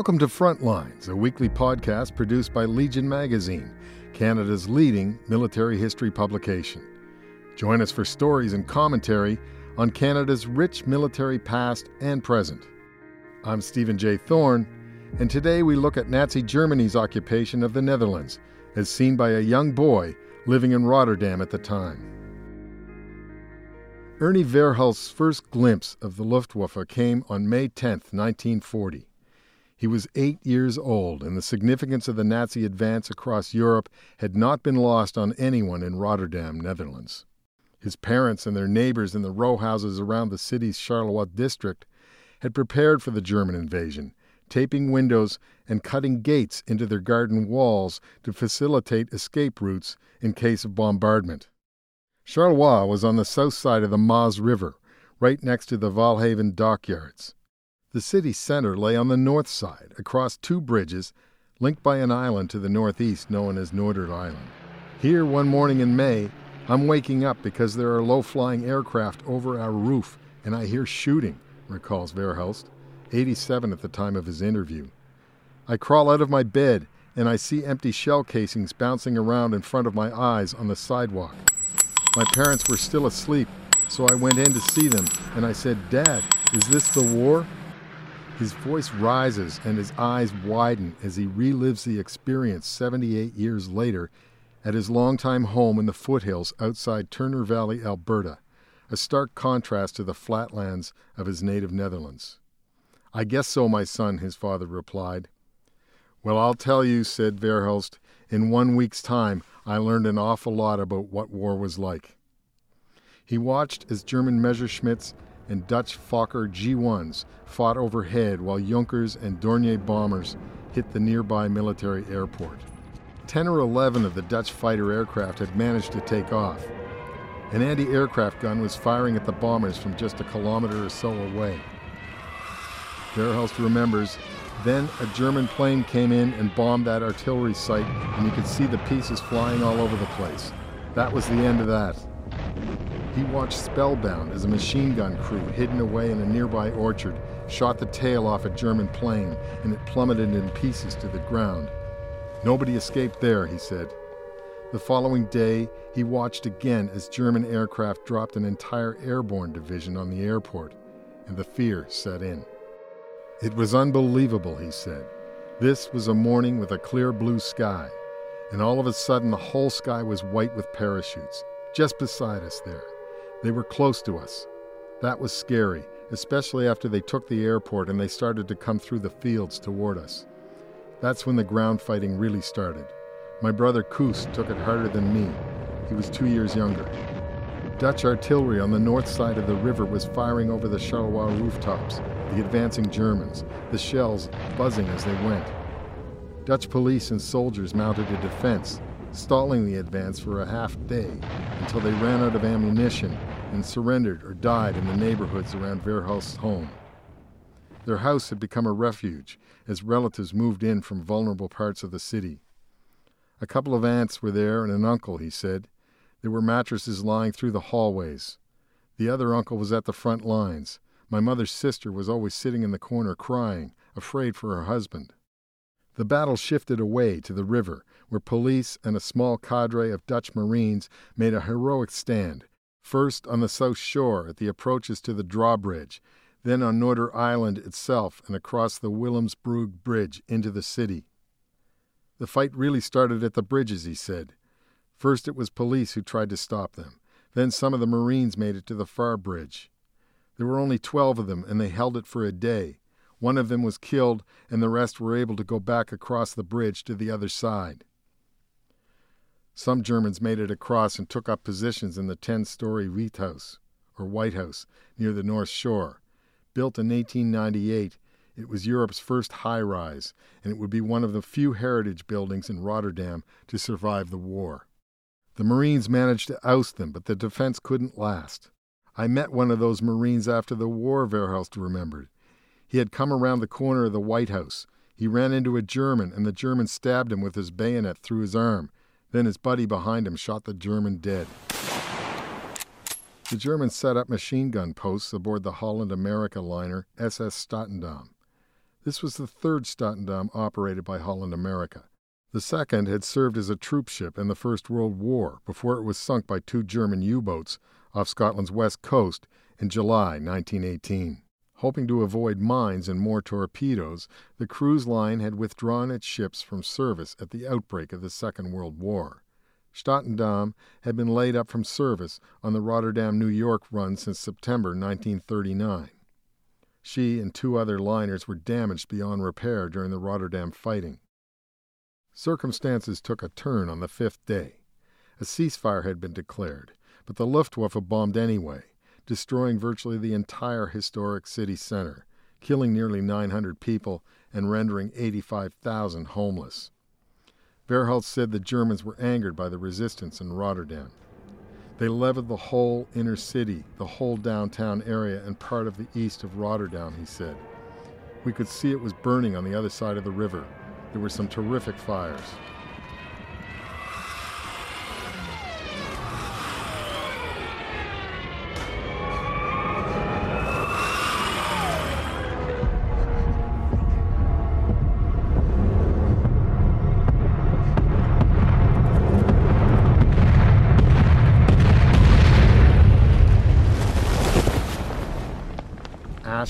Welcome to Frontlines, a weekly podcast produced by Legion Magazine, Canada's leading military history publication. Join us for stories and commentary on Canada's rich military past and present. I'm Stephen J. Thorne, and today we look at Nazi Germany's occupation of the Netherlands, as seen by a young boy living in Rotterdam at the time. Ernie Verhulst's first glimpse of the Luftwaffe came on May 10, 1940. He was eight years old, and the significance of the Nazi advance across Europe had not been lost on anyone in Rotterdam, Netherlands. His parents and their neighbors in the row houses around the city's Charlois district had prepared for the German invasion, taping windows and cutting gates into their garden walls to facilitate escape routes in case of bombardment. Charlois was on the south side of the Maas River, right next to the Waalhaven dockyards. The city center lay on the north side, across two bridges, linked by an island to the northeast known as Noorder Island. Here, one morning in May, I'm waking up because there are low flying aircraft over our roof and I hear shooting, recalls Verhulst, 87 at the time of his interview. I crawl out of my bed and I see empty shell casings bouncing around in front of my eyes on the sidewalk. My parents were still asleep, so I went in to see them and I said, Dad, is this the war? His voice rises and his eyes widen as he relives the experience 78 years later at his longtime home in the foothills outside Turner Valley, Alberta, a stark contrast to the flatlands of his native Netherlands. I guess so, my son, his father replied. Well, I'll tell you, said Verhulst, in one week's time I learned an awful lot about what war was like. He watched as German Messerschmitts and Dutch Fokker G-1s fought overhead while Junkers and Dornier bombers hit the nearby military airport. Ten or eleven of the Dutch fighter aircraft had managed to take off. An anti-aircraft gun was firing at the bombers from just a kilometer or so away. Verhulst remembers then a German plane came in and bombed that artillery site, and you could see the pieces flying all over the place. That was the end of that. He watched spellbound as a machine gun crew hidden away in a nearby orchard shot the tail off a German plane and it plummeted in pieces to the ground. Nobody escaped there, he said. The following day, he watched again as German aircraft dropped an entire airborne division on the airport, and the fear set in. It was unbelievable, he said. This was a morning with a clear blue sky, and all of a sudden the whole sky was white with parachutes, just beside us there. They were close to us. That was scary, especially after they took the airport and they started to come through the fields toward us. That's when the ground fighting really started. My brother Koos took it harder than me. He was two years younger. Dutch artillery on the north side of the river was firing over the Charlois rooftops, the advancing Germans, the shells buzzing as they went. Dutch police and soldiers mounted a defense, stalling the advance for a half day until they ran out of ammunition and surrendered or died in the neighborhoods around Verhulst's home. Their house had become a refuge as relatives moved in from vulnerable parts of the city. A couple of aunts were there and an uncle, he said. There were mattresses lying through the hallways. The other uncle was at the front lines. My mother's sister was always sitting in the corner crying, afraid for her husband. The battle shifted away to the river, where police and a small cadre of Dutch Marines made a heroic stand, first on the south shore at the approaches to the drawbridge, then on Noorder Island itself and across the Willemsbrug Bridge into the city. The fight really started at the bridges, he said. First it was police who tried to stop them. Then some of the Marines made it to the far bridge. There were only twelve of them, and they held it for a day. One of them was killed, and the rest were able to go back across the bridge to the other side. Some Germans made it across and took up positions in the 10 story Witte Huis, or White House, near the North Shore. Built in 1898, it was Europe's first high rise, and it would be one of the few heritage buildings in Rotterdam to survive the war. The Marines managed to oust them, but the defense couldn't last. I met one of those Marines after the war, Verhulst remembered. He had come around the corner of the White House. He ran into a German, and the German stabbed him with his bayonet through his arm. Then his buddy behind him shot the German dead. The Germans set up machine gun posts aboard the Holland America liner SS Statendam. This was the third Statendam operated by Holland America. The second had served as a troop ship in the First World War before it was sunk by two German U boats off Scotland's west coast in July 1918. Hoping to avoid mines and more torpedoes, the cruise line had withdrawn its ships from service at the outbreak of the Second World War. Statendam had been laid up from service on the Rotterdam New York run since September 1939. She and two other liners were damaged beyond repair during the Rotterdam fighting. Circumstances took a turn on the fifth day. A ceasefire had been declared, but the Luftwaffe bombed anyway, destroying virtually the entire historic city center, killing nearly 900 people and rendering 85,000 homeless. Verhulst said the Germans were angered by the resistance in Rotterdam. They leveled the whole inner city, the whole downtown area, and part of the east of Rotterdam, he said. We could see it was burning on the other side of the river. There were some terrific fires.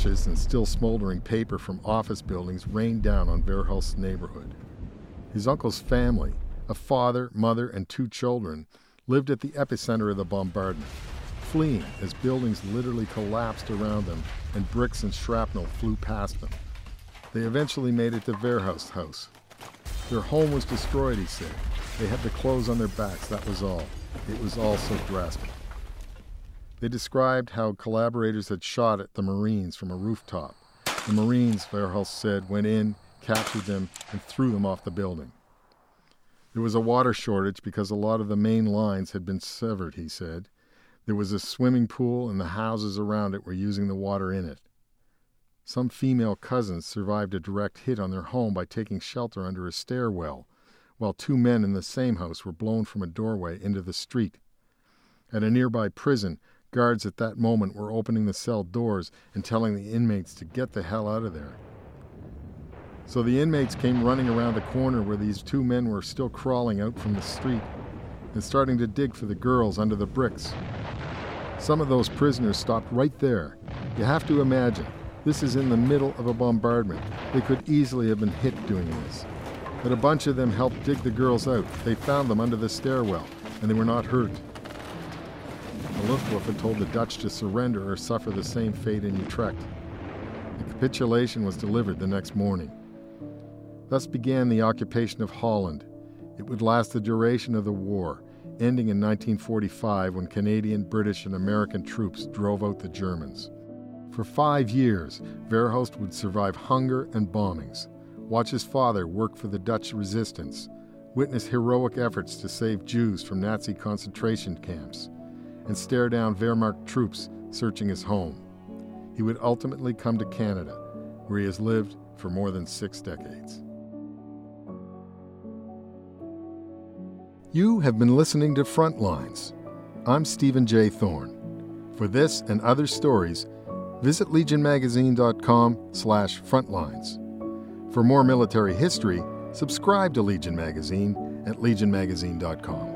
Ashes and still smoldering paper from office buildings rained down on Verhulst's neighborhood. His uncle's family, a father, mother, and two children, lived at the epicenter of the bombardment, fleeing as buildings literally collapsed around them and bricks and shrapnel flew past them. They eventually made it to Verhulst's house. Their home was destroyed, he said. They had the clothes on their backs, that was all. It was all so drastic. They described how collaborators had shot at the Marines from a rooftop. The Marines, Verhulst said, went in, captured them, and threw them off the building. There was a water shortage because a lot of the main lines had been severed, he said. There was a swimming pool, and the houses around it were using the water in it. Some female cousins survived a direct hit on their home by taking shelter under a stairwell, while two men in the same house were blown from a doorway into the street. At a nearby prison, Guards at that moment were opening the cell doors and telling the inmates to get the hell out of there. So the inmates came running around the corner where these two men were still crawling out from the street and starting to dig for the girls under the bricks. Some of those prisoners stopped right there. You have to imagine, this is in the middle of a bombardment. They could easily have been hit doing this. But a bunch of them helped dig the girls out. They found them under the stairwell, and they were not hurt. Luftwaffe told the Dutch to surrender or suffer the same fate in Utrecht. The capitulation was delivered the next morning. Thus began the occupation of Holland. It would last the duration of the war, ending in 1945 when Canadian, British, and American troops drove out the Germans. For five years, Verhulst would survive hunger and bombings, watch his father work for the Dutch resistance, witness heroic efforts to save Jews from Nazi concentration camps, and stare down Wehrmacht troops searching his home. He would ultimately come to Canada, where he has lived for more than six decades. You have been listening to Frontlines. I'm Stephen J. Thorne. For this and other stories, visit legionmagazine.com slash frontlines. For more military history, subscribe to Legion Magazine at legionmagazine.com.